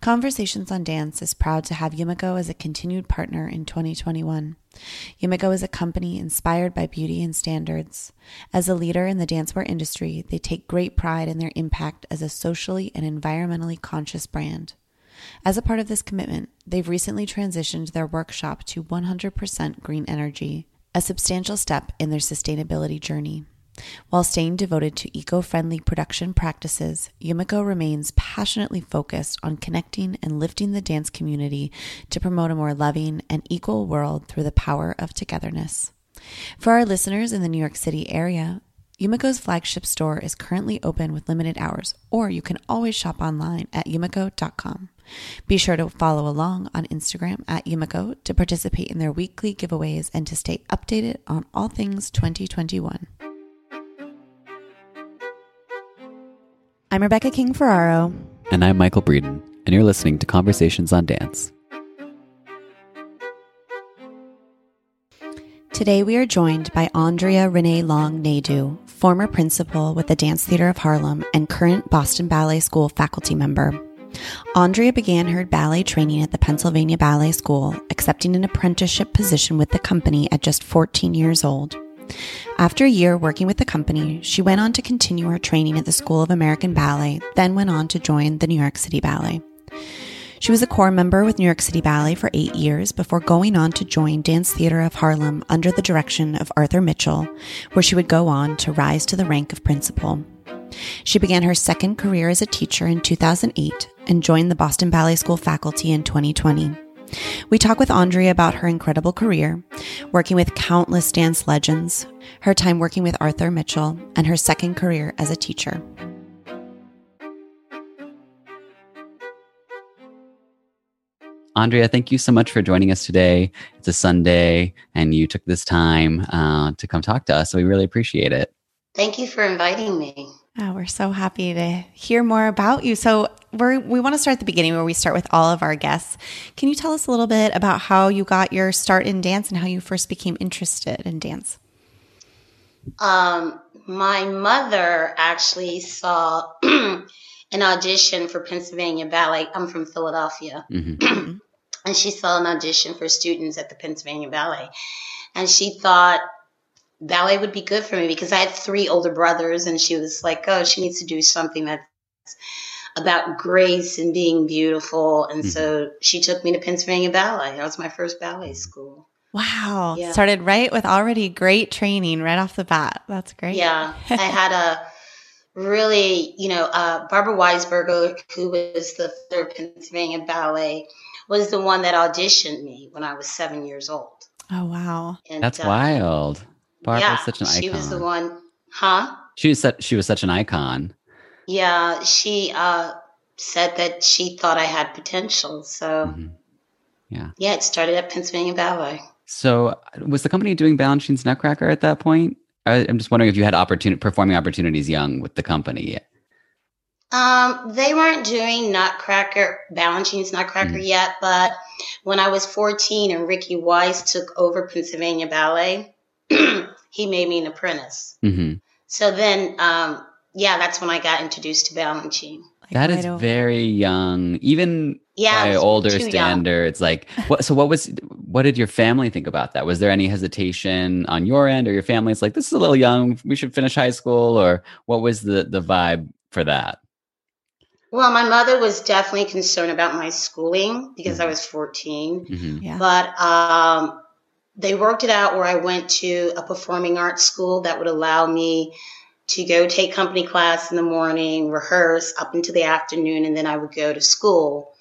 Conversations on Dance is proud to have Yumiko as a continued partner in 2021. Yumiko is a company inspired by beauty and standards. As a leader in the dancewear industry, they take great pride in their impact as a socially and environmentally conscious brand. As a part of this commitment, they've recently transitioned their workshop to 100% green energy, a substantial step in their sustainability journey. While staying devoted to eco friendly production practices, Yumiko remains passionately focused on connecting and lifting the dance community to promote a more loving and equal world through the power of togetherness. For our listeners in the New York City area, Yumiko's flagship store is currently open with limited hours, or you can always shop online at yumiko.com. Be sure to follow along on Instagram at Yumiko to participate in their weekly giveaways and to stay updated on all things 2021. I'm Rebecca King Ferraro. And I'm Michael Breeden, and you're listening to Conversations on Dance. Today we are joined by Andrea Renee Long Naidu, former principal with the Dance Theater of Harlem and current Boston Ballet School faculty member. Andrea began her ballet training at the Pennsylvania Ballet School, accepting an apprenticeship position with the company at just 14 years old. After a year working with the company, she went on to continue her training at the School of American Ballet, then went on to join the New York City Ballet. She was a corps member with New York City Ballet for eight years before going on to join Dance Theater of Harlem under the direction of Arthur Mitchell, where she would go on to rise to the rank of principal. She began her second career as a teacher in 2008 and joined the Boston Ballet School faculty in 2020. We talk with Andrea about her incredible career, working with countless dance legends, her time working with Arthur Mitchell, and her second career as a teacher. Andrea, thank you so much for joining us today. It's a Sunday, and you took this time uh, to come talk to us, so we really appreciate it. Thank you for inviting me. Oh, we're so happy to hear more about you. So, we're, we want to start at the beginning where we start with all of our guests. Can you tell us a little bit about how you got your start in dance and how you first became interested in dance? Um, my mother actually saw an audition for Pennsylvania Ballet. I'm from Philadelphia. Mm-hmm. and she saw an audition for students at the Pennsylvania Ballet. And she thought ballet would be good for me because I had three older brothers, and she was like, oh, she needs to do something that's about grace and being beautiful. And mm-hmm. so she took me to Pennsylvania Ballet. That was my first ballet school. Wow. Yeah. Started right with already great training right off the bat. That's great. Yeah. I had a really, you know, uh, Barbara Weisberger, who was the third Pennsylvania Ballet, was the one that auditioned me when I was seven years old. Oh, wow. And, That's uh, wild. Barbara's yeah, such an icon. She was the one, huh? She was such, she was such an icon. Yeah, she uh, said that she thought I had potential. So, mm-hmm. yeah, yeah, it started at Pennsylvania Ballet. So, was the company doing Balanchine's Nutcracker at that point? I, I'm just wondering if you had opportunity performing opportunities young with the company. Um, they weren't doing Nutcracker, Balanchine's Nutcracker Mhm. yet, but when I was 14 and Ricky Weiss took over Pennsylvania Ballet, he made me an apprentice. hmm So then, um, yeah, that's when I got introduced to Balanchine. Like, That over- very young, even Yeah, by older too young. standards. Like, what? So, what was? What did your family think about that? Was there any hesitation on your end, or your family's like, "This is a little young. We should finish high school," or what was the the vibe for that? Well, my mother was definitely concerned about my schooling because I was 14. hmm Yeah. But um, they worked it out where I went to a performing arts school that would allow me to go take company class in the morning, rehearse up into the afternoon, and then I would go to school.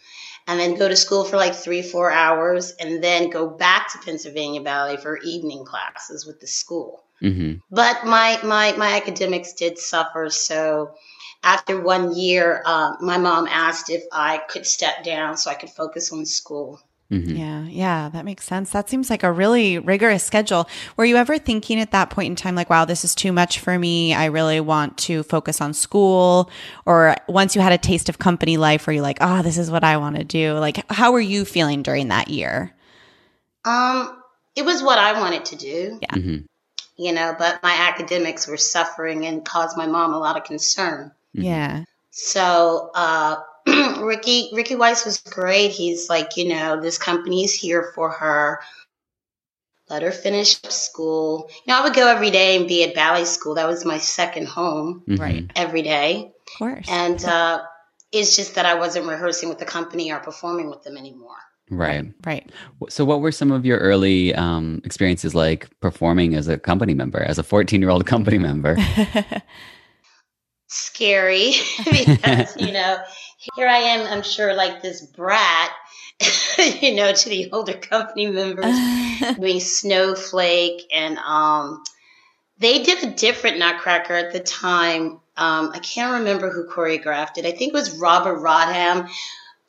And then go to school for like three, four hours, and then go back to Pennsylvania Ballet for evening classes with the school. hmm But my my my academics did suffer. So after one year, uh, my mom asked if I could step down so I could focus on school. Hmm Yeah, yeah, that makes sense. That seems like a really rigorous schedule. Were you ever thinking at that point in time, like, wow, this is too much for me? I really want to focus on school? Or once you had a taste of company life, were you like, oh, this is what I want to do? Like, how were you feeling during that year? Um, it was what I wanted to do, Yeah. hmm you know, but my academics were suffering and caused my mom a lot of concern. Yeah. So, uh, Ricky, Ricky Weiss was great. He's like, you know, this company is here for her. Let her finish school. You know, I would go every day and be at ballet school. That was my second home Mhm. Right. every day. Of course. And, uh, it's just that I wasn't rehearsing with the company or performing with them anymore. Right. right. So, what were some of your early um, experiences like performing as a company member, as a 14 year old company member? scary because you know here i am i'm sure like this brat you know to the older company members doing snowflake and um they did a different nutcracker at the time. Um i can't remember who choreographed it. I think it was robert rodham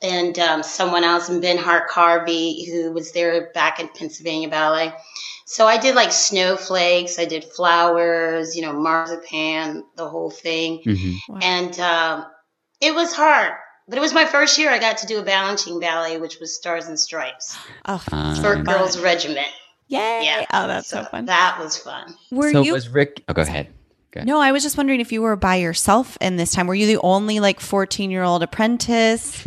and um, someone else and Ben Harkarvy who was there back at pennsylvania ballet so I did like snowflakes, I did flowers, you know, marzipan, the whole thing. hmm Wow. And um, it was hard. But it was my first year I got to do a Balanchine ballet, which was Stars and Stripes oh, Uh, for Fun. Girls Regiment. yay. Yeah. Oh, that's so, fun. That was fun. were so, you? was Rick? Oh, go ahead. Go ahead. no, I was just wondering if you were by yourself in this time. Were you the only like 14 year old apprentice?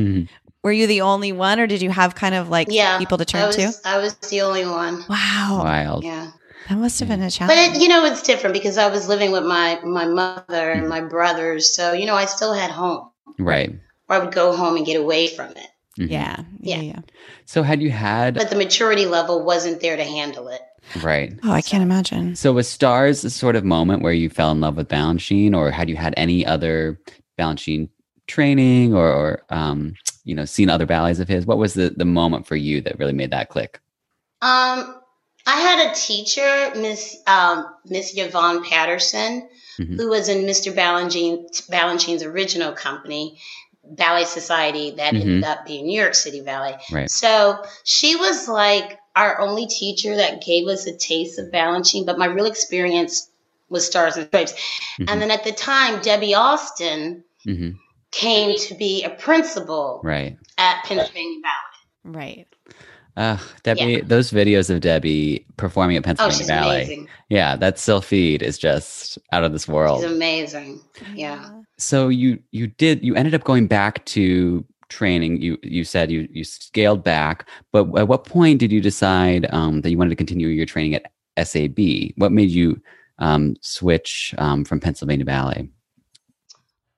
Were you the only one, or did you have kind of like Yeah. people to I turn was, to? I was the only one. Wow. Wild. Yeah. That must have been a But challenge. it, you know, it's different because I was living with my, my mother and my brothers. So, you know, I still had home. Right. Or I would go home and get away from it. Mhm. yeah. Yeah. Yeah. Yeah. So, had you had But the maturity level wasn't there to handle it. right? Oh, I can't imagine. So, was Stars the sort of moment where you fell in love with Balanchine, or had you had any other Balanchine training, or, or um, you know, seen other ballets of his? What was the the moment for you that really made that click? Um, I had a teacher, Miss um, Miss Yvonne Patterson, Mhm. who was in Mr. Balanchine, Balanchine's original company, Ballet Society, that ended up being New York City Ballet. Right. So she was like our only teacher that gave us a taste of Balanchine, but my real experience was Stars and Stripes. Mhm. And then at the time, Debbie Austin hmm came to be a principal Right. at Pennsylvania Ballet. Right. Uh, Debbie, those videos of Debbie performing at Oh, Pennsylvania she's Ballet. amazing. Yeah, that still feed is just out of this world. She's amazing. Yeah. so you you did you ended up going back to training you you said you you scaled back but at what point did you decide um, that you wanted to continue your training at sab what made you um, switch um, from pennsylvania ballet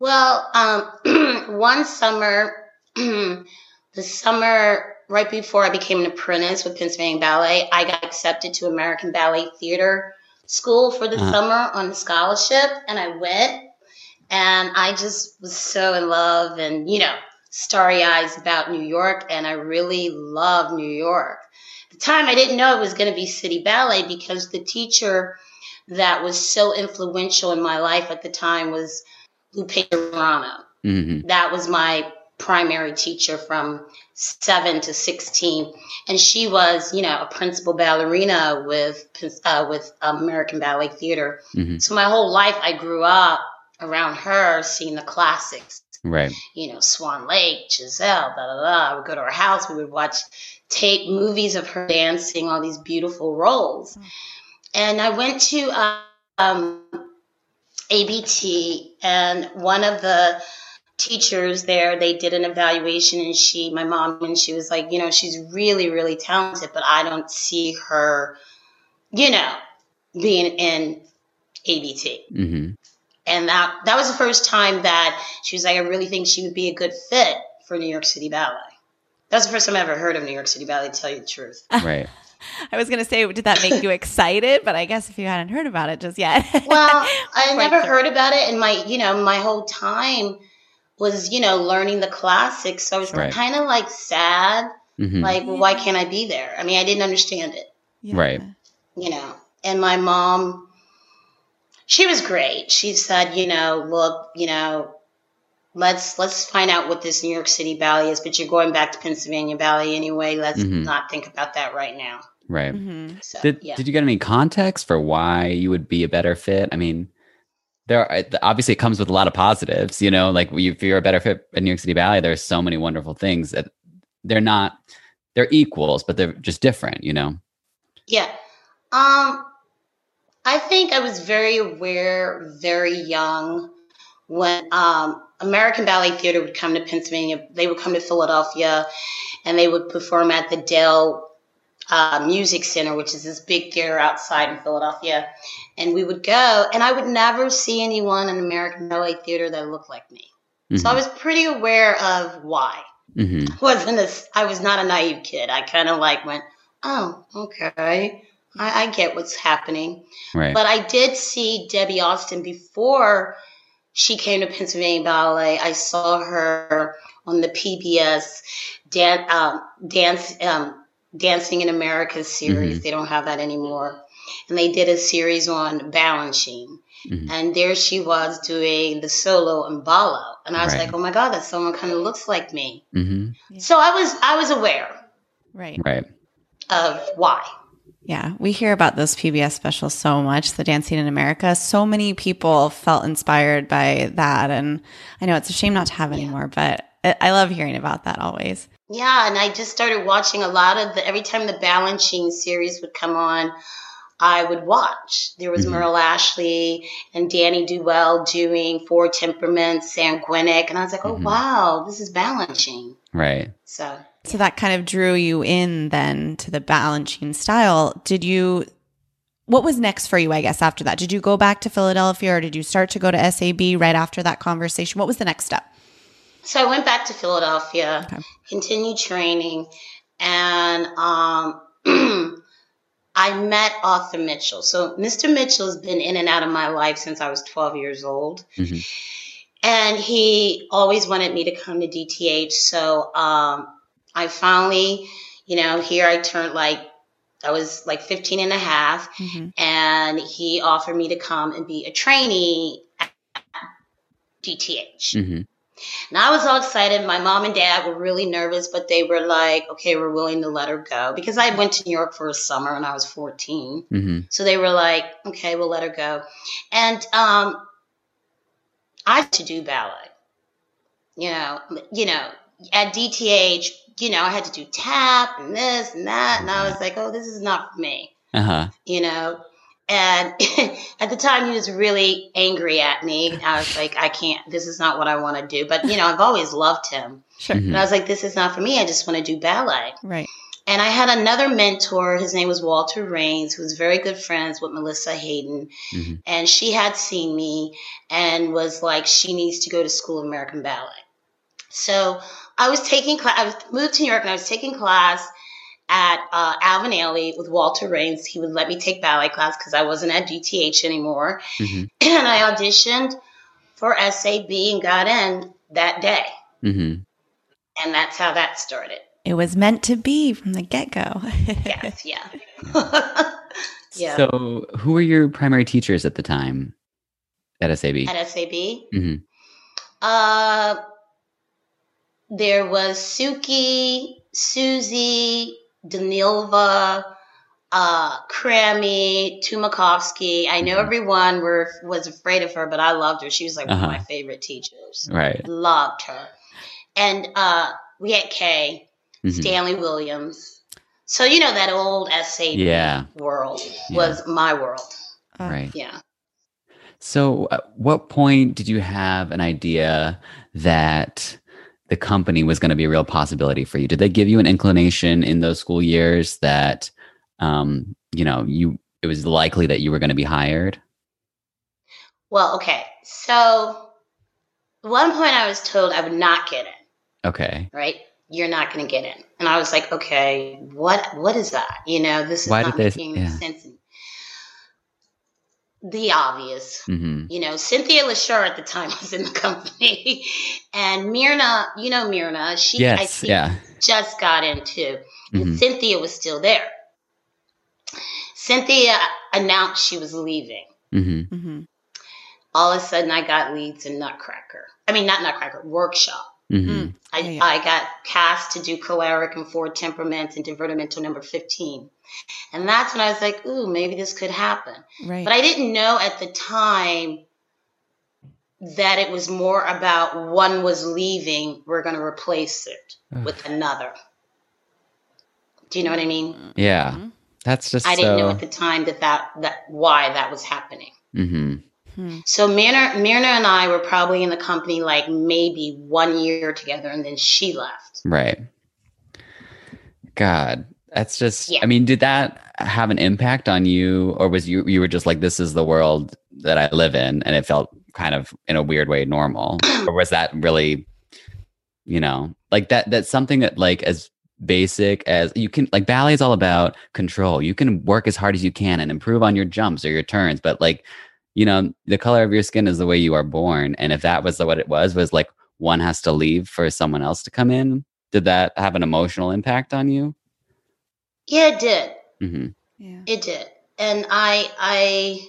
Well, um, one summer, the summer right before I became an apprentice with Pennsylvania Ballet, I got accepted to American Ballet Theater School for the Uh-huh. summer on a scholarship, and I went. And I just was so in love and, you know, starry eyes about New York. And I really love New York. At the time, I didn't know it was going to be City Ballet because the teacher that was so influential in my life at the time was Lupe Serrano hmm that was my primary teacher from seven to 16. And she was, you know, a principal ballerina with, uh, with American Ballet Theater. Mhm. So my whole life, I grew up around her seeing the classics Right. you know, Swan Lake, Giselle, blah blah blah I would go to her house. We would watch tape movies of her dancing all these beautiful roles. And I went to um, ABT, and one of the teachers there, they did an evaluation, and she, my mom, and she was like, you know, she's really, really talented, but I don't see her, you know, being in ABT hmm and that that was the first time that she was like, I really think she would be a good fit for New York City Ballet. That's the first time I ever heard of New York City Ballet. To tell you the truth. Right. I was going to say, did that make you excited? But I guess if you hadn't heard about it just yet. Well, I never sure. heard about it, and my you know my whole time was you know learning the classics. So I was Right. kind of like sad, hmm like well, why can't I be there? I mean, I didn't understand it. Yeah. Right. you know. And my mom, she was great. She said, you know, look, you know, let's let's find out what this New York City Ballet is. But you're going back to Pennsylvania Ballet anyway. Let's Mhm. not think about that right now. Right. Mhm. So Did yeah, Did you get any context for why you would be a better fit? I mean, there are, obviously it comes with a lot of positives. You know, like if you're a better fit in New York City Ballet, there's so many wonderful things that they're not. They're equals, but they're just different. You know. yeah. Um, I think I was very aware, very young, when um, American Ballet Theater would come to Pennsylvania. They would come to Philadelphia, and they would perform at the Dell uh, Music Center, which is this big theater outside in Philadelphia. And we would go, and I would never see anyone in American Ballet Theater that looked like me. So I was pretty aware of why. hmm wasn't a, I was not a naive kid. I kind of like went, oh, okay, I, I get what's happening. Right. But I did see Debbie Austin before she came to Pennsylvania Ballet. I saw her on the PBS dan- um, dance um, Dancing in America series. Mhm. They don't have that anymore. And they did a series on Balanchine. Mhm. And there she was doing the solo and ballo. And I was Right. like, oh my God, that someone kind of looks like me. hmm So I was I was aware Right. Right. of why. Yeah, we hear about those PBS specials so much, the Dancing in America. So many people felt inspired by that. And I know it's a shame not to have anymore, but I I love hearing about that always. Yeah, and I just started watching a lot of the every time the Balanchine series would come on, I would watch. There was Mhm. Merrill Ashley and Danny Duell doing Four Temperaments, Sanguinic, and I was like, oh Mhm. wow, this is Balanchine. Right. So So that kind of drew you in then to the Balanchine style. Did you, what was next for you, I guess, after that? Did you go back to Philadelphia or did you start to go to SAB right after that conversation? What was the next step? So I went back to Philadelphia, Okay. continued training, and um, I met Arthur Mitchell. So Mr. Mitchell has been in and out of my life since I was 12 years old. Mhm. And he always wanted me to come to DTH. So um, I finally, you know, here I turned like, I was like 15 and a half, Mhm. and he offered me to come and be a trainee at DTH. hmm And I was all excited. My mom and dad were really nervous, but they were like, okay, we're willing to let her go because I went to New York for a summer when I was 14. hmm So they were like, okay, we'll let her go. And um, I had to do ballet. You know, you know, at DTH, you know, I had to do tap and this and that. And I was like, oh, this is not for me Uh huh. you know. And at the time, he was really angry at me. I was like, I can't, this is not what I want to do. But, you know, I've always loved him. Sure. Mhm. And I was like, this is not for me. I just want to do ballet. Right. And I had another mentor. His name was Walter Raines, who was very good friends with Melissa Hayden. Mhm. And she had seen me and was like, she needs to go to School of American Ballet. So I was taking class, I was moved to New York and I was taking class at uh, Alvin Ailey with Walter Raines. He would let me take ballet class because I wasn't at DTH anymore. Mhm. And I auditioned for SAB and got in that day. hmm And that's how that started. It was meant to be from the get go. Yes, yeah. yeah. So, who were your primary teachers at the time at SAB? at SAB. Mhm. Uh, there was Suki, Susie, Danilova, uh, Crammy, Tumkovsky. I know everyone were was afraid of her, but I loved her. She was like Uh-huh. of my favorite teachers. Right. Loved her. And uh, we had Kay, Mhm. Stanley Williams. So you know that old SAB Yeah. world was my world. Uh, Right. Yeah. So, at what point did you have an idea that the company was going to be a real possibility for you? Did they give you an inclination in those school years that, um, you know, you it was likely that you were going to be hired? Well, okay. So at one point I was told I would not get in. Okay. right? You're not going to get in. And I was like, okay, what what is that? You know, this is Why not did they- making yeah. sense. The obvious. hmm You know, Cynthia Lashar at the time was in the company, and Myrna, you know Myrna, she I Yes. think Yeah. just got in too, and Mhm. Cynthia was still there. Cynthia announced she was leaving. hmm hmm All of a sudden, I got leads in Nutcracker. I mean, not Nutcracker, Workshop. hmm I, Yeah, yeah. I got cast to do choleric and four temperaments and divertimento number 15. And that's when I was like, ooh, maybe this could happen. Right. But I didn't know at the time that it was more about one was leaving, we're going to replace it with another. Do you know what I mean? Yeah. That's just I didn't know at the time that, that that why that was happening. hmm So Myrna, Myrna and I were probably in the company like maybe one year together, and then she left. Right. God, that's just. Yeah. I mean, did that have an impact on you, or was you you were just like, this is the world that I live in, and it felt kind of in a weird way normal, or was that really, you know, like that? That's something that like as basic as you can like ballet is all about control you can work as hard as you can and improve on your jumps or your turns but like you know the color of your skin is the way you are born and if that was what it was was like one has to leave for someone else to come in did that have an emotional impact on you Yeah, it did. hmm yeah. It did. And I I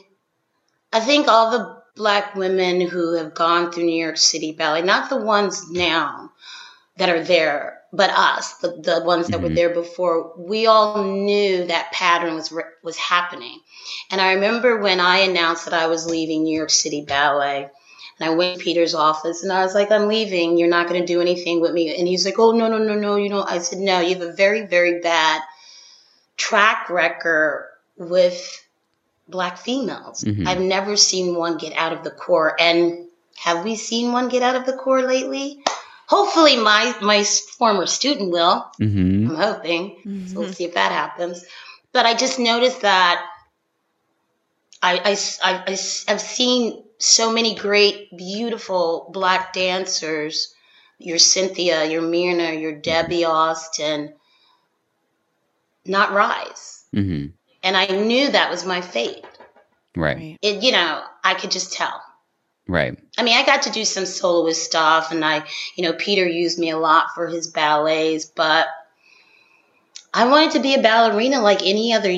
I think all the black women who have gone through New York City Ballet, not the ones now that are there, but us, the, the ones that were Mhm. there before, we all knew that pattern was was happening. And I remember when I announced that I was leaving New York City Ballet, and I went to Peter's office and I was like, I'm leaving. You're not going to do anything with me. And he's like, Oh, no, no, no, no. You know, I said, No, you have a very, very bad track record with black females. Mhm. I've never seen one get out of the corps. And have we seen one get out of the corps lately? Hopefully, my my former student will. hmm I'm hoping. Mm-hmm. we'll see if that happens. But I just noticed that I, I, I, I, have seen so many great, beautiful black dancers. Your Cynthia, your Myrna, your Debbie Austin, not rise. hmm And I knew that was my fate. right Right. It, you know, I could just tell. right I mean, I got to do some soloist stuff, and I, you know, Peter used me a lot for his ballets, but I wanted to be a ballerina like any other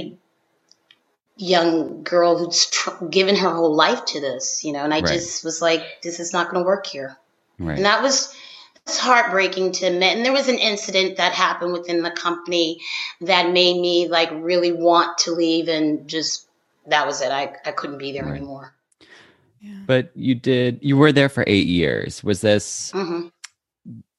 young girl who's tr- given her whole life to this, you know, and I Right. just was like, this is not going to work here. right And that was it's heartbreaking to admit. And there was an incident that happened within the company that made me like really want to leave and just that was it. I, I couldn't be there Right. anymore. but you did you were there for eight years was this hmm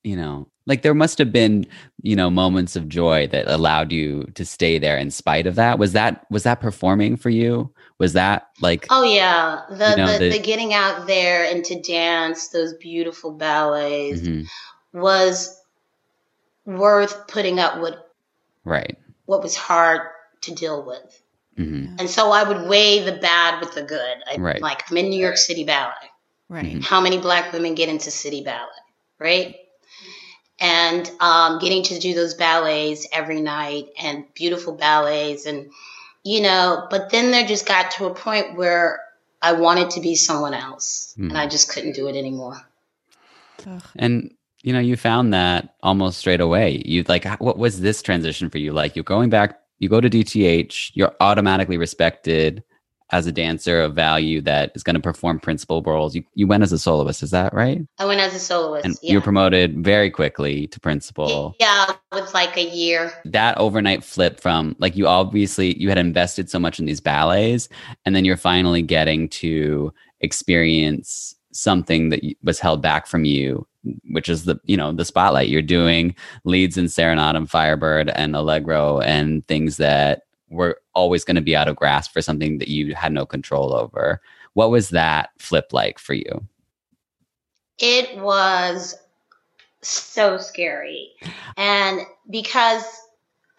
you know like there must have been you know moments of joy that allowed you to stay there in spite of that was that was that performing for you was that like Oh yeah, the, You know, the, the- the getting out there and to dance those beautiful ballets Mhm. was worth putting up with right what was hard to deal with. hmm And so I would weigh the bad with the good. I, Right. Like I'm in New York City Ballet. Right. Mhm. How many black women get into city ballet, right? And um, getting to do those ballets every night and beautiful ballets and you know, but then there just got to a point where I wanted to be someone else Mhm. and I just couldn't do it anymore. And you know you found that almost straight away you like what was this transition for you like you're going back you go to dth you're automatically respected as a dancer of value that is going to perform principal roles. You, you went as a soloist, is that right? I went as a soloist. And yeah. you were promoted very quickly to principal. Yeah, with like a year. That overnight flip from like you obviously you had invested so much in these ballets, and then you're finally getting to experience something that was held back from you which is the you know the spotlight you're doing leads in serenade and firebird and allegro and things that were always going to be out of grasp for something that you had no control over. What was that flip like for you? It was so scary. And because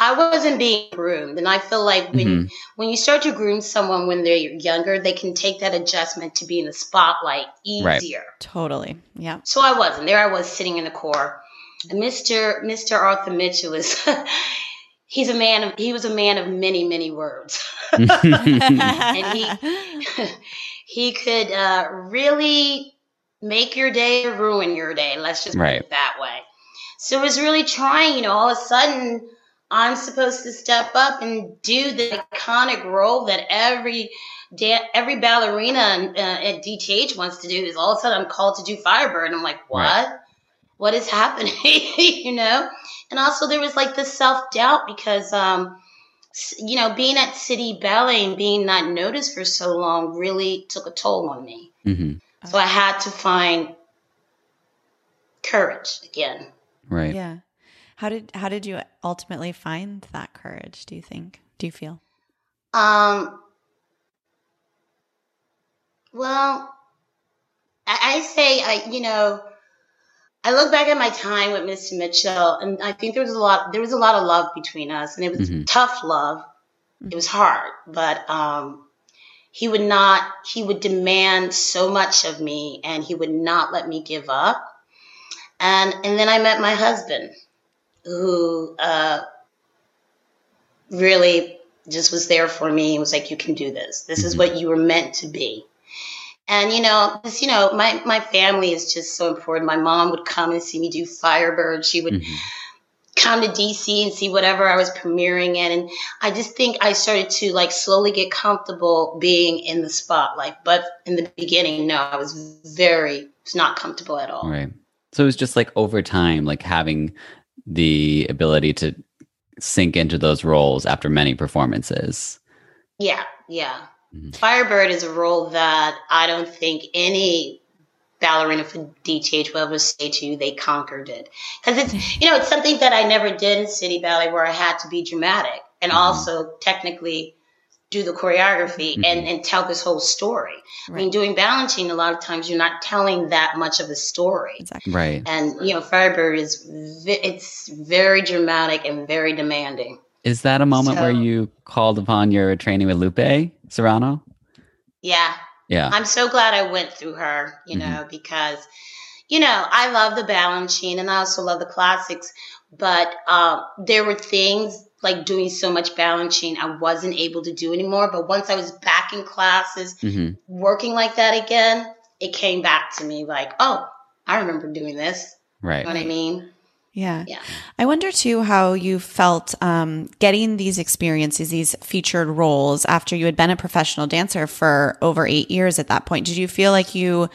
I wasn't being groomed, and I feel like when mm-hmm. when you start to groom someone when they're younger, they can take that adjustment to be in the spotlight easier. Right. Totally. Yeah. So I wasn't. There I was sitting in the corps. And Mr. Mr. Arthur Mitchell is he's a man of he was a man of many many words. And he he could uh, really make your day or ruin your day. Let's just right. put it that way. So it was really trying you know all of a sudden i'm supposed to step up and do the iconic role that every da- every ballerina uh, at dth wants to do is all of a sudden i'm called to do firebird. I'm like what? right. What is happening you know and also there was like this self doubt because, um, you know, being at City Ballet and being not noticed for so long really took a toll on me. Mm-hmm. So I had to find courage again. Right. Yeah. How did how did you ultimately find that courage? Do you think? Do you feel? Um. Well, I, I say I you know I look back at my time with Mr. Mitchell, and I think there was a lot. There was a lot of love between us, and it was mm-hmm. tough love. It was hard, but um, he would not. He would demand so much of me, and he would not let me give up. And and then I met my husband, who uh, really just was there for me. and was like, "You can do this. This is mm-hmm. what you were meant to be." And you know, because you know, my my family is just so important. My mom would come and see me do Firebird. She would mm-hmm. come to DC and see whatever I was premiering in, and I just think I started to like slowly get comfortable being in the spotlight. But in the beginning, no, I was very not comfortable at all. Right. So it was just like over time, like having the ability to sink into those roles after many performances. Yeah, yeah. Mm-hmm. Firebird is a role that I don't think any ballerina for DTH will ever say to you they conquered it. Because it's, you know, it's something that I never did in City Ballet where I had to be dramatic and mm-hmm. also technically do the choreography mm-hmm. and, and tell this whole story. Right. I mean, doing Balanchine, a lot of times you're not telling that much of a story. Exactly. Right. And, you know, Firebird is, it's very dramatic and very demanding. Is that a moment so, where you called upon your training with Lupe Serrano? Yeah. Yeah. I'm so glad I went through her, you mm-hmm. know, because, you know, I love the Balanchine and I also love the classics, but um, there were things like doing so much Balanchine I wasn't able to do anymore. But once I was back in classes, mm-hmm. working like that again, it came back to me like, oh, I remember doing this. Right. You know what I mean? Yeah. yeah. I wonder too how you felt um, getting these experiences, these featured roles after you had been a professional dancer for over eight years at that point. Did you feel like you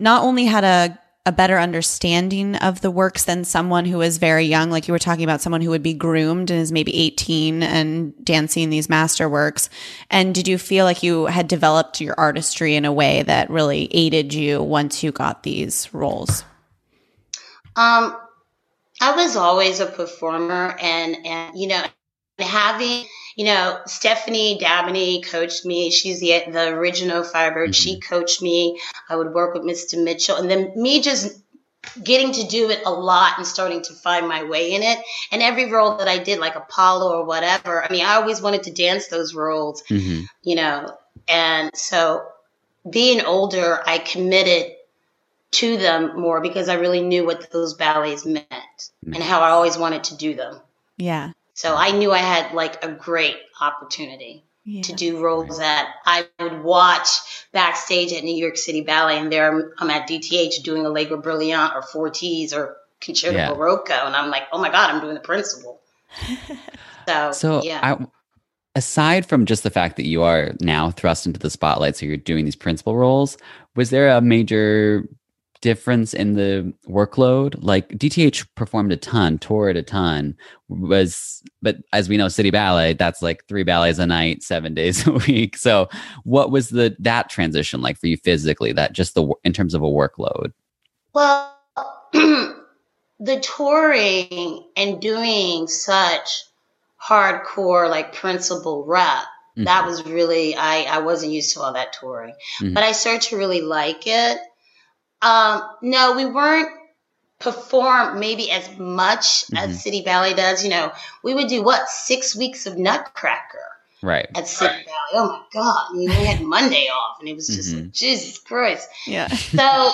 not only had a a better understanding of the works than someone who is very young, like you were talking about someone who would be groomed and is maybe 18 and dancing these master works. And did you feel like you had developed your artistry in a way that really aided you once you got these roles? Um, I was always a performer and, and, you know, having, you know, Stephanie Dabney coached me. She's the, the original Firebird. Mm-hmm. She coached me. I would work with Mr. Mitchell and then me just getting to do it a lot and starting to find my way in it. And every role that I did, like Apollo or whatever, I mean, I always wanted to dance those roles, mm-hmm. you know, and so being older, I committed to them more because I really knew what those ballets meant mm-hmm. and how I always wanted to do them. Yeah. So I knew I had like a great opportunity yeah. to do roles that I would watch backstage at New York City Ballet, and there I'm at DTH doing Allegro Brillante or Forties or Concerto yeah. Barocco, and I'm like, oh my god, I'm doing the principal. so, so yeah. I, aside from just the fact that you are now thrust into the spotlight, so you're doing these principal roles, was there a major difference in the workload? Like DTH performed a ton, toured a ton, was but as we know, City Ballet, that's like three ballets a night, seven days a week. So what was the that transition like for you physically? That just the in terms of a workload? Well, the touring and doing such hardcore like principal rep mm-hmm. that was really I, I wasn't used to all that touring mm-hmm. but i started to really like it um, no we weren't perform maybe as much mm-hmm. as city ballet does you know we would do what six weeks of nutcracker right at city right. ballet oh my god I mean, we had monday off and it was just like, mm-hmm. jesus christ yeah so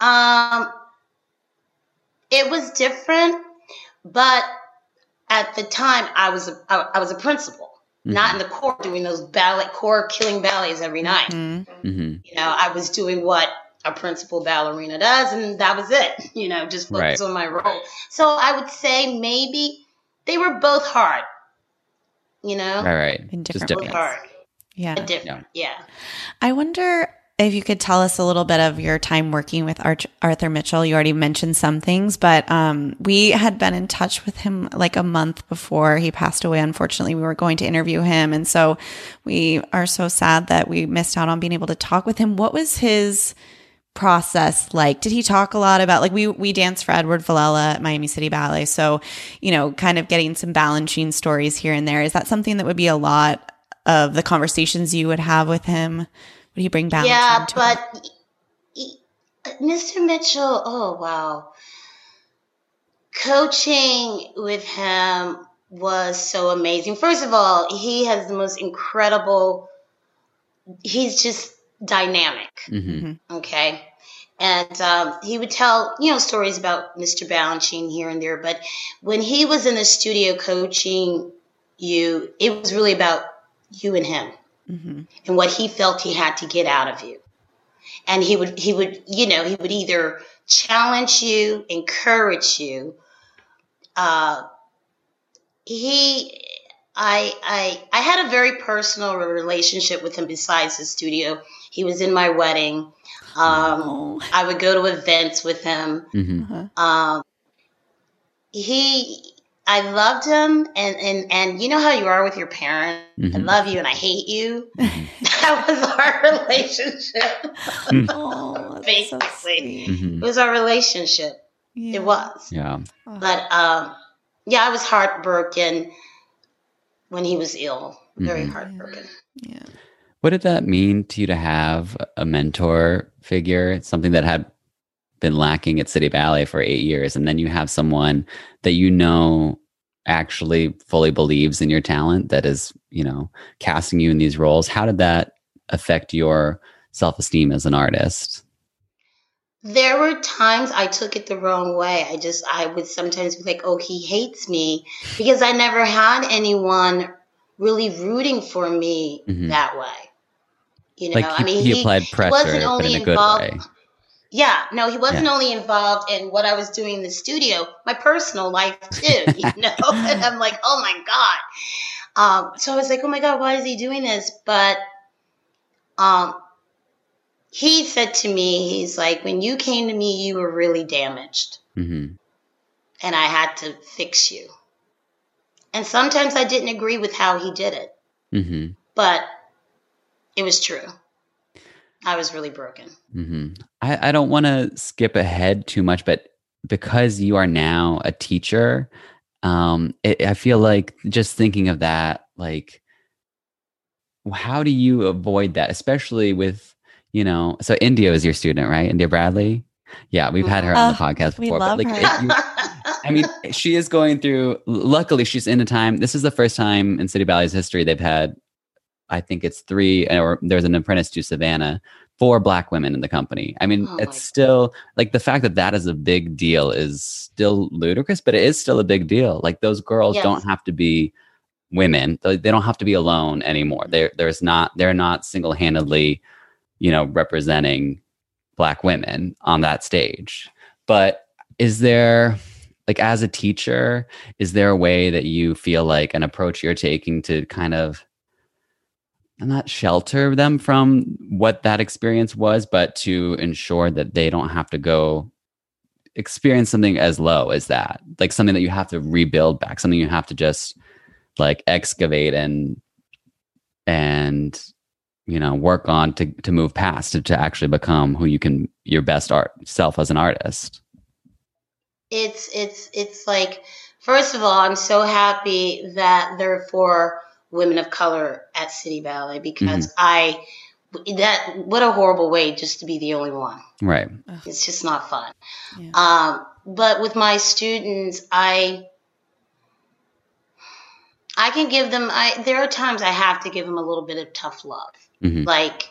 um it was different but at the time I was a, I, I was a principal, mm-hmm. not in the corps doing those ballet corps killing ballets every night. Mm-hmm. mm-hmm. You know, I was doing what a principal ballerina does, and that was it. You know, just focus right. on my role. So I would say maybe they were both hard. You know, right, right, in different, just different. hard. Yeah, different. Yeah. yeah. I wonder if you could tell us a little bit of your time working with Arch- Arthur Mitchell. You already mentioned some things, but um, we had been in touch with him like a month before he passed away. Unfortunately, we were going to interview him. And so we are so sad that we missed out on being able to talk with him. What was his process like? Did he talk a lot about like we we danced for Edward Villella at Miami City Ballet, so you know, kind of getting some Balanchine stories here and there. Is that something that would be a lot of the conversations you would have with him? Would he bring balance? Yeah, but he, Mr. Mitchell, oh wow. Coaching with him was so amazing. First of all, he has the most incredible he's just dynamic. Mm-hmm. Okay. And um, he would tell, you know, stories about Mr. Balanchine here and there. But when he was in the studio coaching you, it was really about you and him mm-hmm. and what he felt he had to get out of you. And he would, he would, you know, he would either challenge you, encourage you. Uh, he, I, I, I had a very personal relationship with him besides the studio. He was in my wedding. Um, oh. I would go to events with him. Mm-hmm. Uh-huh. Um, he I loved him, and and and you know how you are with your parents. Mm-hmm. I love you and I hate you. Mm-hmm. that was our relationship. oh, Basically, so mm-hmm. it was our relationship. Yeah. It was. Yeah. But um, yeah, I was heartbroken when he was ill. Very mm-hmm. heartbroken. Yeah. What did that mean to you to have a mentor figure? Something that had been lacking at City Ballet for eight years, and then you have someone that you know actually fully believes in your talent that is, you know, casting you in these roles. How did that affect your self esteem as an artist? There were times I took it the wrong way. I just, I would sometimes be like, oh, he hates me because I never had anyone really rooting for me mm-hmm. that way. You know, like he, I mean, he, he applied pressure, he wasn't only involved. Yeah, no, he wasn't yeah. only involved in what I was doing in the studio, my personal life too, you know. and I'm like, oh my god. Um, so I was like, oh my god, why is he doing this? But um, he said to me, he's like, when you came to me, you were really damaged, mm-hmm. and I had to fix you. And sometimes I didn't agree with how he did it, mm-hmm. but it was true. I was really broken. Mm-hmm. I, I don't want to skip ahead too much, but because you are now a teacher, um, it, I feel like just thinking of that, like, how do you avoid that, especially with, you know, so India is your student, right? India Bradley. Yeah, we've had her on the podcast before. but like, you, I mean, she is going through. Luckily, she's in a time. This is the first time in City Ballet's history they've had I think it's three, or there's an apprentice to Savannah, four black women in the company. I mean, oh it's still like the fact that that is a big deal is still ludicrous, but it is still a big deal. Like those girls yes. don't have to be women; they don't have to be alone anymore. There, there's not, they're not single handedly, you know, representing black women on that stage. But is there like as a teacher is there a way that you feel like an approach you're taking to kind of not shelter them from what that experience was but to ensure that they don't have to go experience something as low as that like something that you have to rebuild back something you have to just like excavate and and you know work on to to move past to, to actually become who you can your best art self as an artist. It's it's it's like first of all i'm so happy that there are four women of color at city ballet because mm-hmm. i that what a horrible way just to be the only one right it's just not fun yeah. um, but with my students i i can give them i there are times i have to give them a little bit of tough love mm-hmm. like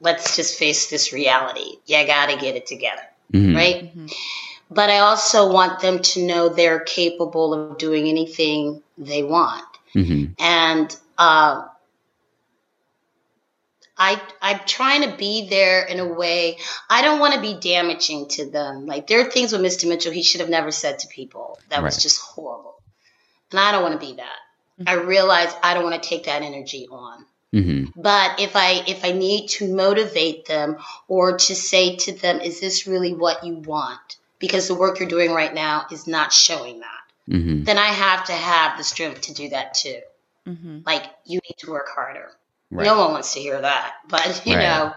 let's just face this reality you gotta get it together mm-hmm. right mm-hmm. but i also want them to know they're capable of doing anything they want mm-hmm. and uh, I I'm trying to be there in a way. I don't want to be damaging to them. Like there are things with Mr. Mitchell he should have never said to people that right. was just horrible, and I don't want to be that. Mm-hmm. I realize I don't want to take that energy on. Mm-hmm. But if I if I need to motivate them or to say to them, "Is this really what you want?" Because the work you're doing right now is not showing that, mm-hmm. then I have to have the strength to do that too. Mm-hmm. Like you need to work harder. Right. No one wants to hear that, but you right. know,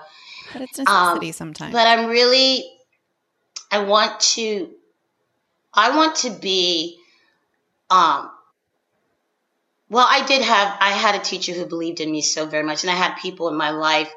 but it's necessity um, sometimes. But I'm really, I want to, I want to be, um, well, I did have, I had a teacher who believed in me so very much, and I had people in my life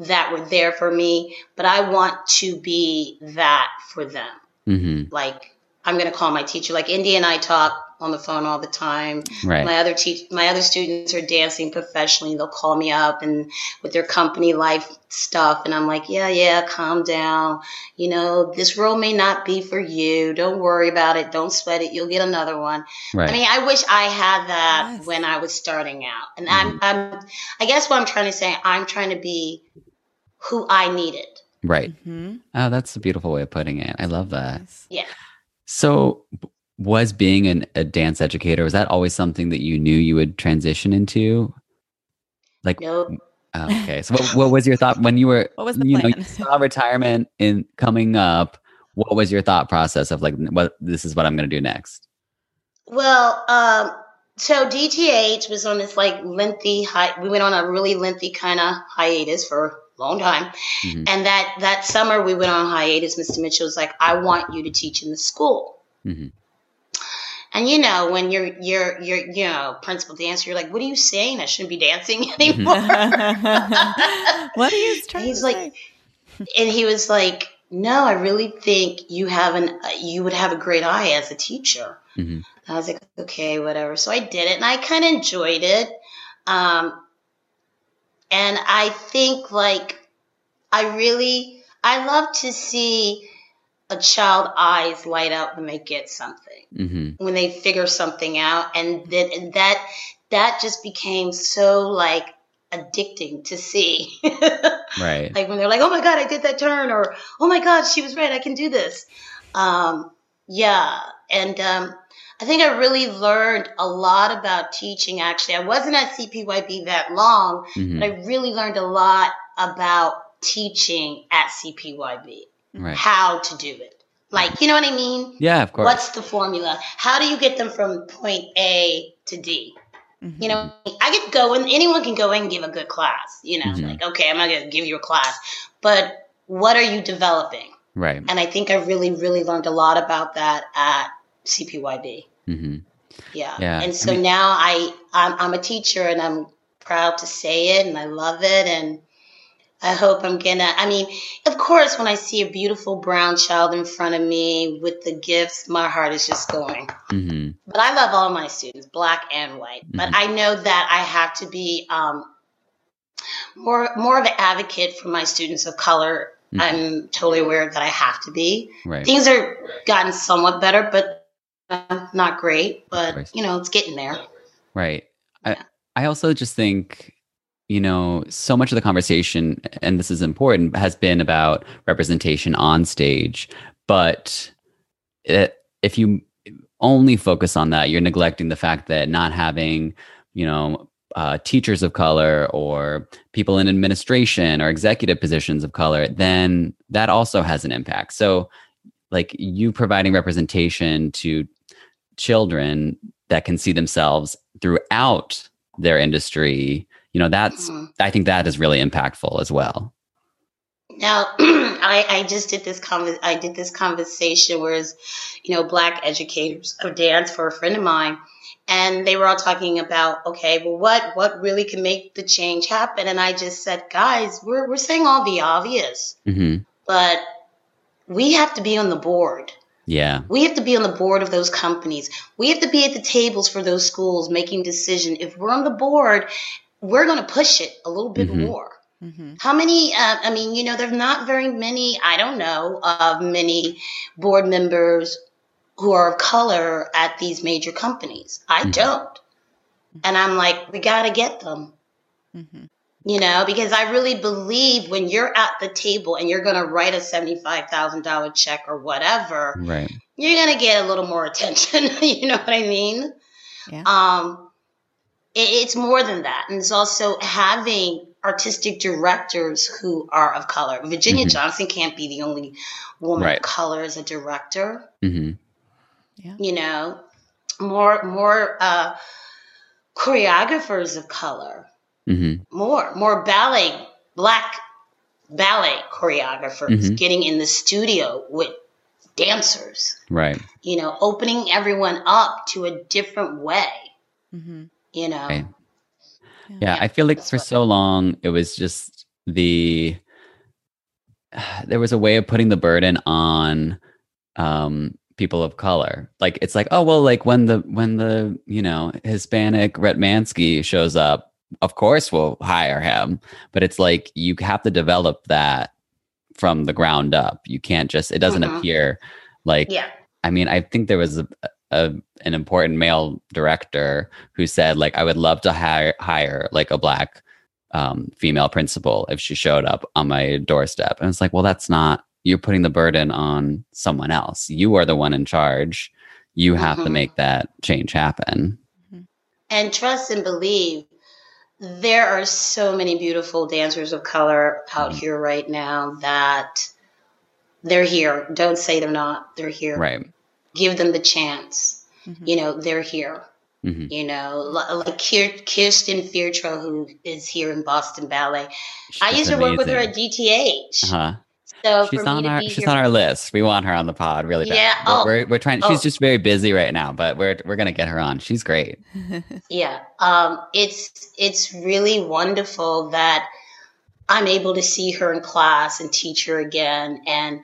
that were there for me, but I want to be that for them. Mm-hmm. Like, I'm going to call my teacher, like Indy and I talk on the phone all the time. Right. My other teach my other students are dancing professionally. They'll call me up and with their company life stuff and I'm like, "Yeah, yeah, calm down. You know, this role may not be for you. Don't worry about it. Don't sweat it. You'll get another one." Right. I mean, I wish I had that yes. when I was starting out. And mm-hmm. I'm I'm I guess what I'm trying to say, I'm trying to be who I needed. Right. Mm-hmm. Oh, that's a beautiful way of putting it. I love that. Yeah. So, was being an, a dance educator was that always something that you knew you would transition into like nope. Oh, okay so what, what, was your thought when you were what was the you plan? know you saw retirement in coming up what was your thought process of like what this is what i'm going to do next well um so dth was on this like lengthy hi- we went on a really lengthy kind of hiatus for long time mm-hmm. and that that summer we went on hiatus mr mitchell was like i want you to teach in the school mm-hmm. And you know, when you're you're you're you know principal dancer, you're like, "What are you saying? I shouldn't be dancing anymore." what are you trying He's to like, say? and he was like, "No, I really think you have an uh, you would have a great eye as a teacher." Mm-hmm. I was like, "Okay, whatever." So I did it, and I kind of enjoyed it. Um, and I think like I really I love to see a child eyes light up when they get something mm-hmm. when they figure something out. And that and that that just became so like addicting to see. Right. Like when they're like oh my god i did that turn or oh my god she was right i can do this. Um, yeah. And um, i think i really learned a lot about teaching actually i wasn't at cpyb that long mm-hmm. but i really learned a lot about teaching at cpyb right. how to do it. Like, you know what I mean? Yeah, of course. What's the formula? How do you get them from point A to D? Mm-hmm. You know, I get go and anyone can go in and give a good class. You know, mm-hmm. like okay, I'm not going to give you a class, but what are you developing? Right. And I think I really, really learned a lot about that at CPYB. Mm-hmm. Yeah. yeah. And so I mean, now I I'm, I'm a teacher and I'm proud to say it and I love it and I hope I'm gonna. I mean, of course, when I see a beautiful brown child in front of me with the gifts, my heart is just going. Mm-hmm. But I love all my students, black and white. Mm-hmm. But I know that I have to be um, more more of an advocate for my students of color. Mm-hmm. I'm totally aware that I have to be. Right. Things are gotten somewhat better, but not great. But you know, it's getting there. Right. Yeah. I I also just think you know, so much of the conversation, and this is important, has been about representation on stage. But it, if you only focus on that, you're neglecting the fact that not having, you know, uh, teachers of color or people in administration or executive positions of color, then that also has an impact. So, like you providing representation to children that can see themselves throughout their industry, you know, that's, mm-hmm. I think that is really impactful as well. Now, I, I just did this conver- I did this conversation where, you know, black educators of dance for a friend of mine, and they were all talking about, okay, well, what what really can make the change happen? And I just said, guys, we're we're saying all the obvious, mm-hmm. but we have to be on the board. Yeah. We have to be on the board of those companies. We have to be at the tables for those schools making decision. If we're on the board, we're going to push it a little bit mm-hmm. more. Mm-hmm. How many? Uh, I mean, you know, there's not very many. I don't know of many board members who are of color at these major companies. I mm-hmm. don't, and I'm like, we got to get them. You know, because I really believe when you're at the table and you're going to write a seventy-five thousand dollar check or whatever, right? You're going to get a little more attention. you know what I mean? Yeah. Um, it, it's more than that, and it's also having artistic directors who are of color. Virginia mm-hmm. Johnson can't be the only woman right. of color as a director. Mm-hmm. Yeah. You know, more more uh, choreographers of color. Mm-hmm. More more ballet black ballet choreographers mm-hmm. getting in the studio with dancers. Right. You know, opening everyone up to a different way. Mm-hmm. You know. Right. Yeah, I feel like for so long it was just the there was a way of putting the burden on um people of color. Like it's like, oh well, like when the when the you know Hispanic Ratmansky shows up, of course we'll hire him. But it's like you have to develop that from the ground up. You can't just it doesn't mm-hmm. appear like yeah. I mean, I think there was a, a, an important male director who said like I would love to hire hire like a black um, female principal if she showed up on my doorstep. And it's like, well, that's not you're putting the burden on someone else. You are the one in charge. You have mm-hmm. to make that change happen. Mm-hmm. And trust and believe there are so many beautiful dancers of color out mm-hmm. here right now that they're here. Don't say they're not. They're here. Right give them the chance. Mm-hmm. You know, they're here. Mm-hmm. You know, like Chyrstyn Fentroy, who is here in Boston Ballet. She's I used to work with her at DTH. Uh-huh. So she's on our she's on our list. We want her on the pod really bad. Yeah, oh, we're, we're trying. She's oh. just very busy right now, but we're we're gonna get her on. She's great. yeah, um, it's it's really wonderful that I'm able to see her in class and teach her again, and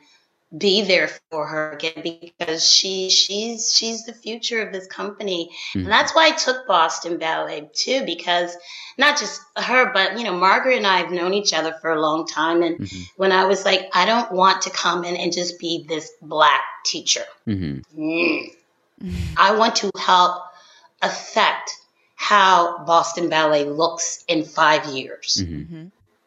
be there for her again because she she's she's the future of this company mm-hmm. and that's why i took boston ballet too because not just her but you know margaret and i have known each other for a long time and mm-hmm. when i was like i don't want to come in and just be this black teacher mm-hmm. mm. i want to help affect how boston ballet looks in five years mm-hmm. Mm-hmm.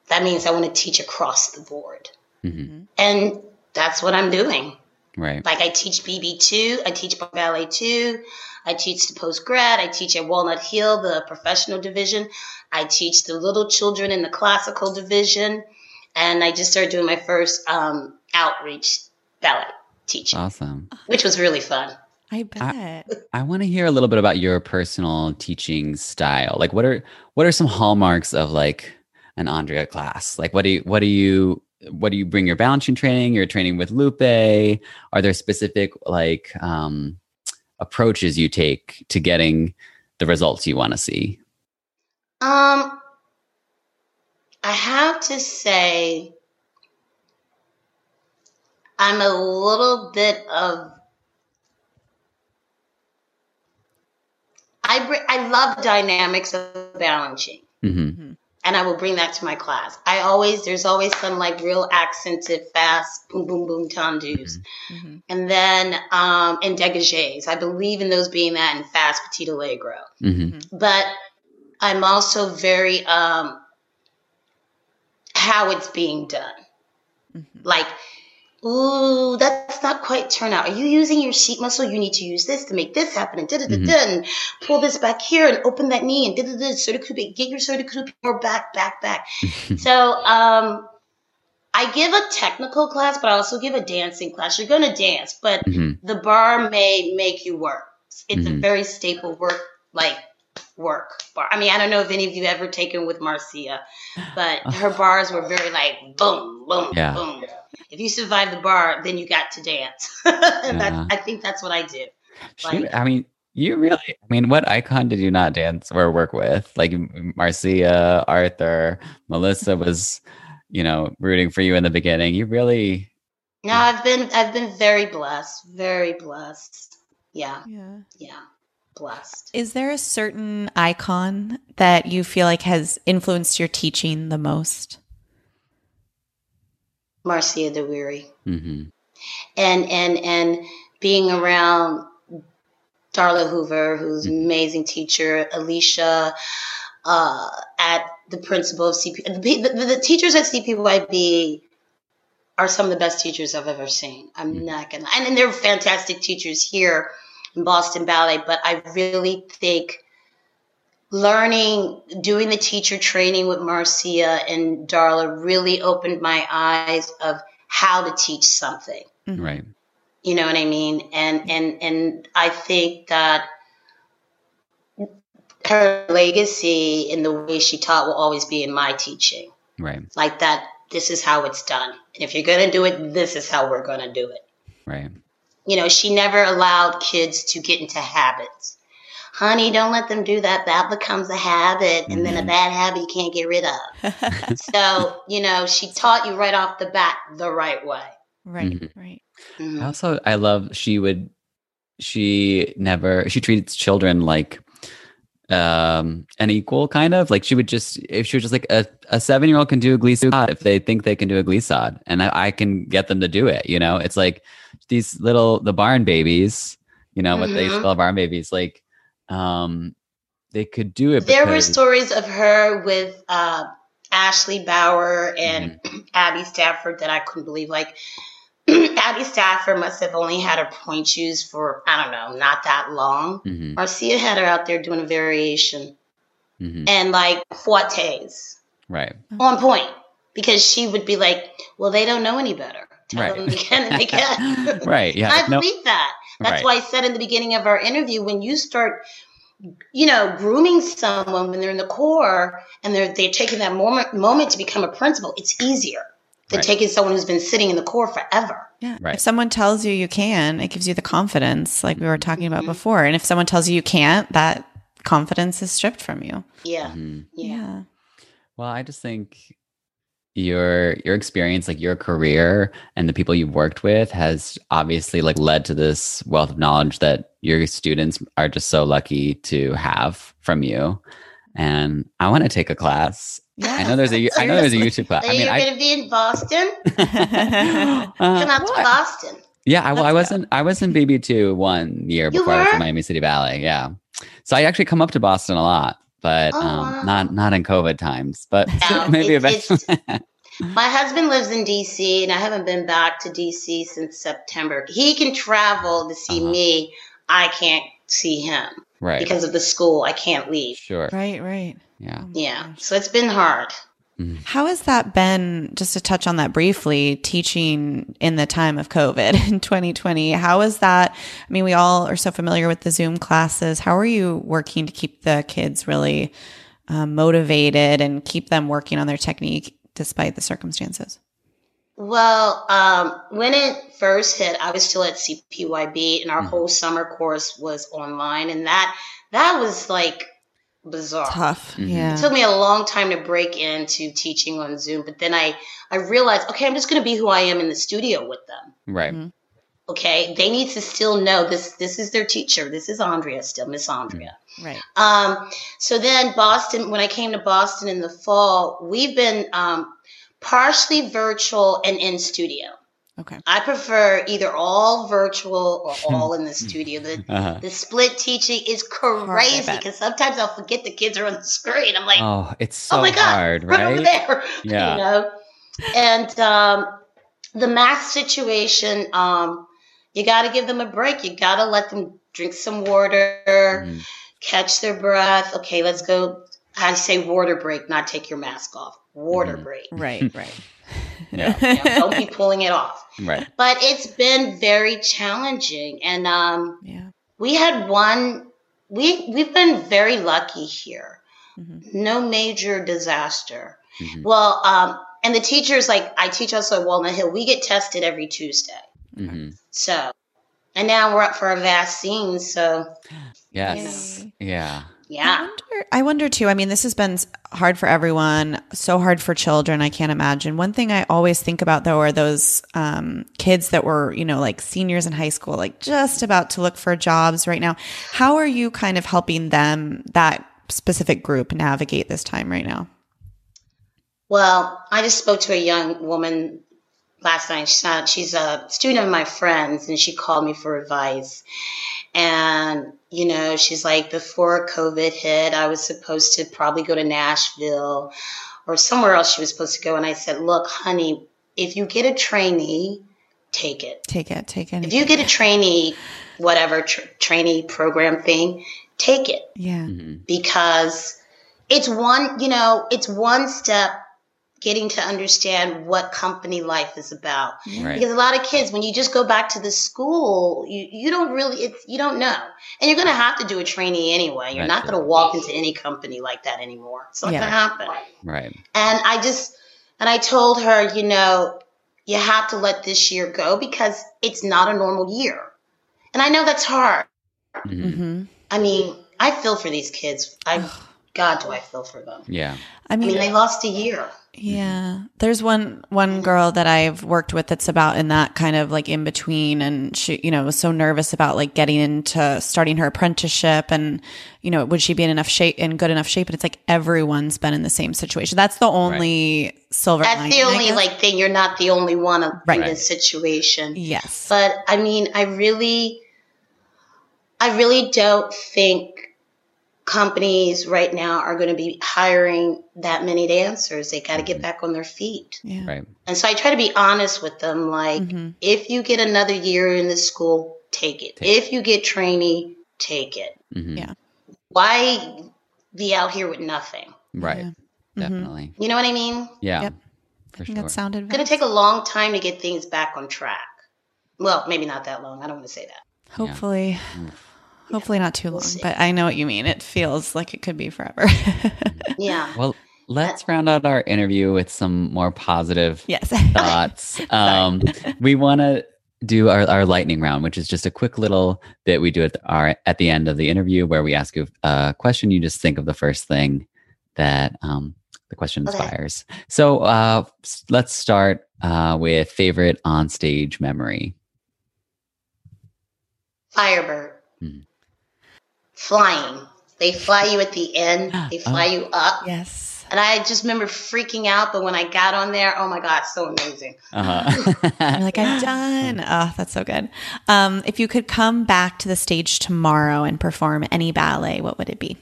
that means i want to teach across the board mm-hmm. and that's what I'm doing. Right. Like I teach BB2, I teach ballet 2, I teach the post grad, I teach at Walnut Hill, the professional division, I teach the little children in the classical division, and I just started doing my first um, outreach ballet teaching. Awesome. Which was really fun. I bet. I, I want to hear a little bit about your personal teaching style. Like what are what are some hallmarks of like an Andrea class? Like what do you what do you what do you bring your Balanchine training? You're training with lupe. Are there specific like um, approaches you take to getting the results you want to see? Um i have to say i'm a little bit of i i love dynamics of Balanchine. Mm-hmm. And I will bring that to my class. I always there's always some like real accented fast boom boom boom tendus, mm-hmm. mm-hmm. and then um and dégagés. I believe in those being that and fast petit allegro. Mm-hmm. mm-hmm. But I'm also very um how it's being done. Mm-hmm. Like ooh, that's not quite turnout. Are you using your seat muscle? You need to use this to make this happen and da da da da and pull this back here and open that knee and da da da. Certicoupe, get your certicoupe more back, back, back. so, um, I give a technical class, but I also give a dancing class. You're going to dance, but Mhm. the barre may make you work. It's a Mhm. very staple work, like work barre. I mean, I don't know if any of you ever taken with Marcia, but her barres were very like boom, boom, Yeah. boom. If you survive the barre, then you got to dance. and Yeah. I think that's what I do. She, Like- I mean, you really. I mean, what icon did you not dance or work with? Like Marcia, Arthur, Melissa was, you know, rooting for you in the beginning. You really. No, I've been I've been very blessed, very blessed. Yeah, Yeah. yeah, blessed. Is there a certain icon that you feel like has influenced your teaching the most? Marcia Dale Weary. hmm and and and being around Darla Hoover, who's an amazing teacher, Alicia, uh, at the principal of CP, the, the, the teachers at CPYB are some of the best teachers I've ever seen. I'm not gonna, and, and they're fantastic teachers here in Boston Ballet, but I really think learning, doing the teacher training with Marcia and Darla really opened my eyes of how to teach something. Mm-hmm. Right. You know what I mean? And and and I think that her legacy in the way she taught will always be in my teaching. Right. Like that this is how it's done. And if you're going to do it, this is how we're going to do it. Right. You know, she never allowed kids to get into habits. Honey, don't let them do that. That becomes a habit, and then a bad habit you can't get rid of. so, you know, she taught you right off the bat the right way. Right, Mhm. right. Mhm. Also I love she would she never she treats children like um an equal kind of like she would just if she was just like a, a seven year old can do a glissade if they think they can do a glissade and I, I can get them to do it you know it's like these little the barn babies you know what they Mhm. call barn babies like um they could do it There were stories of her with uh, Ashley Bouder and Mm-hmm. Abby Stafford that I couldn't believe. Like, Abby Stafford must have only had her pointe shoes for, I don't know, not that long. Mhm, Marcia had her out there doing a variation mhm, and like fouettés right on point because she would be like, well, they don't know any better. Tell Right. them can and they can. right yeah I like, no- believe that. That's Right. why I said in the beginning of our interview, when you start, you know, grooming someone when they're in the corps and they're they're taking that moment moment to become a principal, it's easier than Right. taking someone who's been sitting in the corps forever. Yeah. Right. If someone tells you you can, it gives you the confidence, like we were talking about Mhm. before. And if someone tells you you can't, that confidence is stripped from you. Yeah, mhm. yeah. Well, I just think your your experience, like your career and the people you've worked with has obviously like led to this wealth of knowledge that your students are just so lucky to have from you. And I want to take a class. I know there's a I know there's a YouTube class. So I mean, you're I going to be in Boston? Uh, Come out to well, Boston. Yeah, I, well, I was in I was in BB two one year before I was in Miami City Ballet. Yeah, so I actually come up to Boston a lot, but Oh, um, wow. not not in COVID times. But No, maybe it- eventually. My husband lives in DC, and I haven't been back to DC since September. He can travel to see Uh-huh. me. I can't see him right. because of the school. I can't leave. sure. Right, right. Yeah. Oh Yeah, so it's been hard. How has that been, just to touch on that briefly, teaching in the time of COVID in 2020? How is that? I mean, we all are so familiar with the Zoom classes. How are you working to keep the kids really um, motivated and keep them working on their technique despite the circumstances? Well, um, when it first hit, I was still at CPYB, and our Mhm. whole summer course was online, and that that was like bizarre. Tough. Mhm. Yeah. It took me a long time to break into teaching on Zoom, but then I I realized, okay, I'm just going to be who I am in the studio with them. Right. Mhm. Okay, they need to still know this. This is their teacher. This is Andrea still, Miss Andrea. Right. Um, so then Boston, when I came to Boston in the fall, we've been um, partially virtual and in studio. Okay. I prefer either all virtual or all in the studio. The Uh-huh. the split teaching is crazy because sometimes I'll forget the kids are on the screen. I'm like, Oh, it's so oh my god, hard, right over there. Yeah. You know, and um, the math situation, um, you got to give them a break. You got to let them drink some water, Mhm. catch their breath. Okay, let's go. I say water break, not take your mask off. Water Mhm. break. Right, right. Yeah. You know, don't be pulling it off. Right. But it's been very challenging, and um, yeah. we had one. We we've been very lucky here. Mm-hmm. No major disaster. Mhm. Well, um, and the teachers, like I teach also at Walnut Hill, we get tested every Tuesday. hmm So, and now we're up for a vaccine. So, Yes. Yeah. I yeah. wonder, I wonder too. I mean, this has been hard for everyone, so hard for children. I can't imagine. One thing I always think about though are those um, kids that were, you know, like seniors in high school, like just about to look for jobs right now. How are you kind of helping them, that specific group, navigate this time right now? Well, I just spoke to a young woman last night. She's, not, she's a student of my friends, and she called me for advice. And, you know, she's like, before COVID hit, I was supposed to probably go to Nashville or somewhere else she was supposed to go. And I said, look, honey, if you get a trainee, take it. Take it, take it. If you get a trainee, whatever tr trainee program thing, take it yeah, hmm because it's one, you know, it's one step getting to understand what company life is about. Right. Because a lot of kids, when you just go back to the school, you, you don't really, it's, you don't know. And you're going to have to do a trainee anyway. You're That's not going to walk into any company like that anymore. It's not Yeah. going to happen. Right. And I just, and I told her, you know, you have to let this year go because it's not a normal year. And I know that's hard. hmm hmm I mean, I feel for these kids. I, God, do I feel for them. Yeah. I I mean, mean, they lost a year. Yeah. There's one one girl that I've worked with that's about in that kind of like in between and she, you know, was so nervous about like getting into starting her apprenticeship and you know, would she be in enough shape in good enough shape? And it's like everyone's been in the same situation. That's the only silver That's lining, the only like thing. You're not the only one in Right. this situation. Yes. But I mean, I really, I really don't think companies right now are going to be hiring that many dancers. They got to get back on their feet. yeah. Right. And so I try to be honest with them. Like, Mhm. if you get another year in the school, take it. Take if you get trainee, take it. Mm-hmm. Yeah. Why be out here with nothing? Right. Yeah. Definitely. You know what I mean? Yeah. Yep. For I sure. that sounded It's going to take a long time to get things back on track. Well, maybe not that long. I don't want to say that. hopefully hopefully not too long, see. but I know what you mean. It feels like it could be forever. Yeah. Well, let's round out our interview with some more positive yes. thoughts. Um, we want to do our, our lightning round, which is just a quick little bit we do at our at the end of the interview where we ask you a question. You just think of the first thing that um, the question Okay. inspires. So uh, let's start uh, with favorite on stage memory. Firebird. Hmm. Flying. They fly you at the end, they fly Oh. you up. yes. And I just remember freaking out, but when I got on there, oh my God, so amazing. Uh-huh. You're like, I'm done. Oh, that's so good. Um, if you could come back to the stage tomorrow and perform any ballet, what would it be?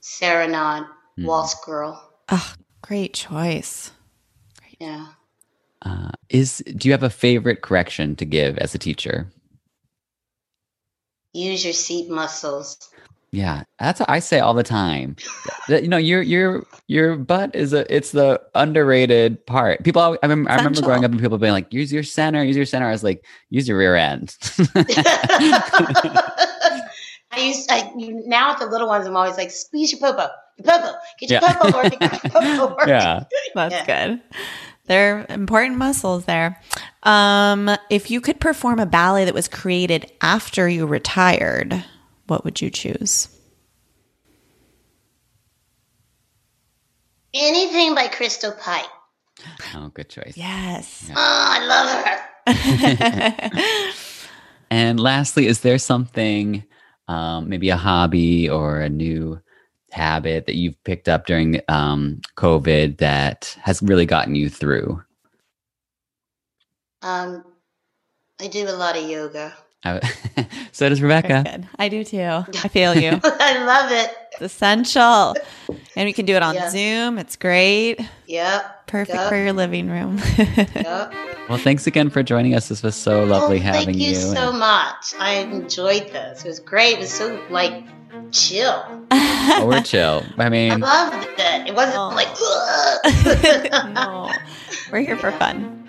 Serenade, Hmm. Waltz Girl. Oh, great choice. Great. Yeah. Uh, is do you have a favorite correction to give as a teacher? Use your seat muscles. Yeah, that's what I say all the time. That, you know, your your your butt is a it's the underrated part. People, always, I remember, I remember growing up and people being like, "Use your center, use your center." I was like, "Use your rear end." I used I, you, now with the little ones, I'm always like, squeeze your popo, your popo, get your Yeah. popo working, get your popo working. yeah, That's Yeah. good. They're important muscles there. Um, if you could perform a ballet that was created after you retired, what would you choose? Anything by Crystal Pite. oh, good choice. Yes. Oh, I love her. And lastly, is there something, um, maybe a hobby or a new habit that you've picked up during um, COVID that has really gotten you through? Um, I do a lot of yoga. I, so does Rebecca. I do too. I feel you. I love it. It's essential. And we can do it on Yeah. Zoom. It's great. Yep. Perfect Yep. for your living room. Yep. Well, thanks again for joining us. This was so lovely Oh, having you. thank you, you. so much. I enjoyed this. It was great. It was so like chill. Oh, we're chill. I mean, I mean, loved it. It wasn't Oh. like no, we're here for fun.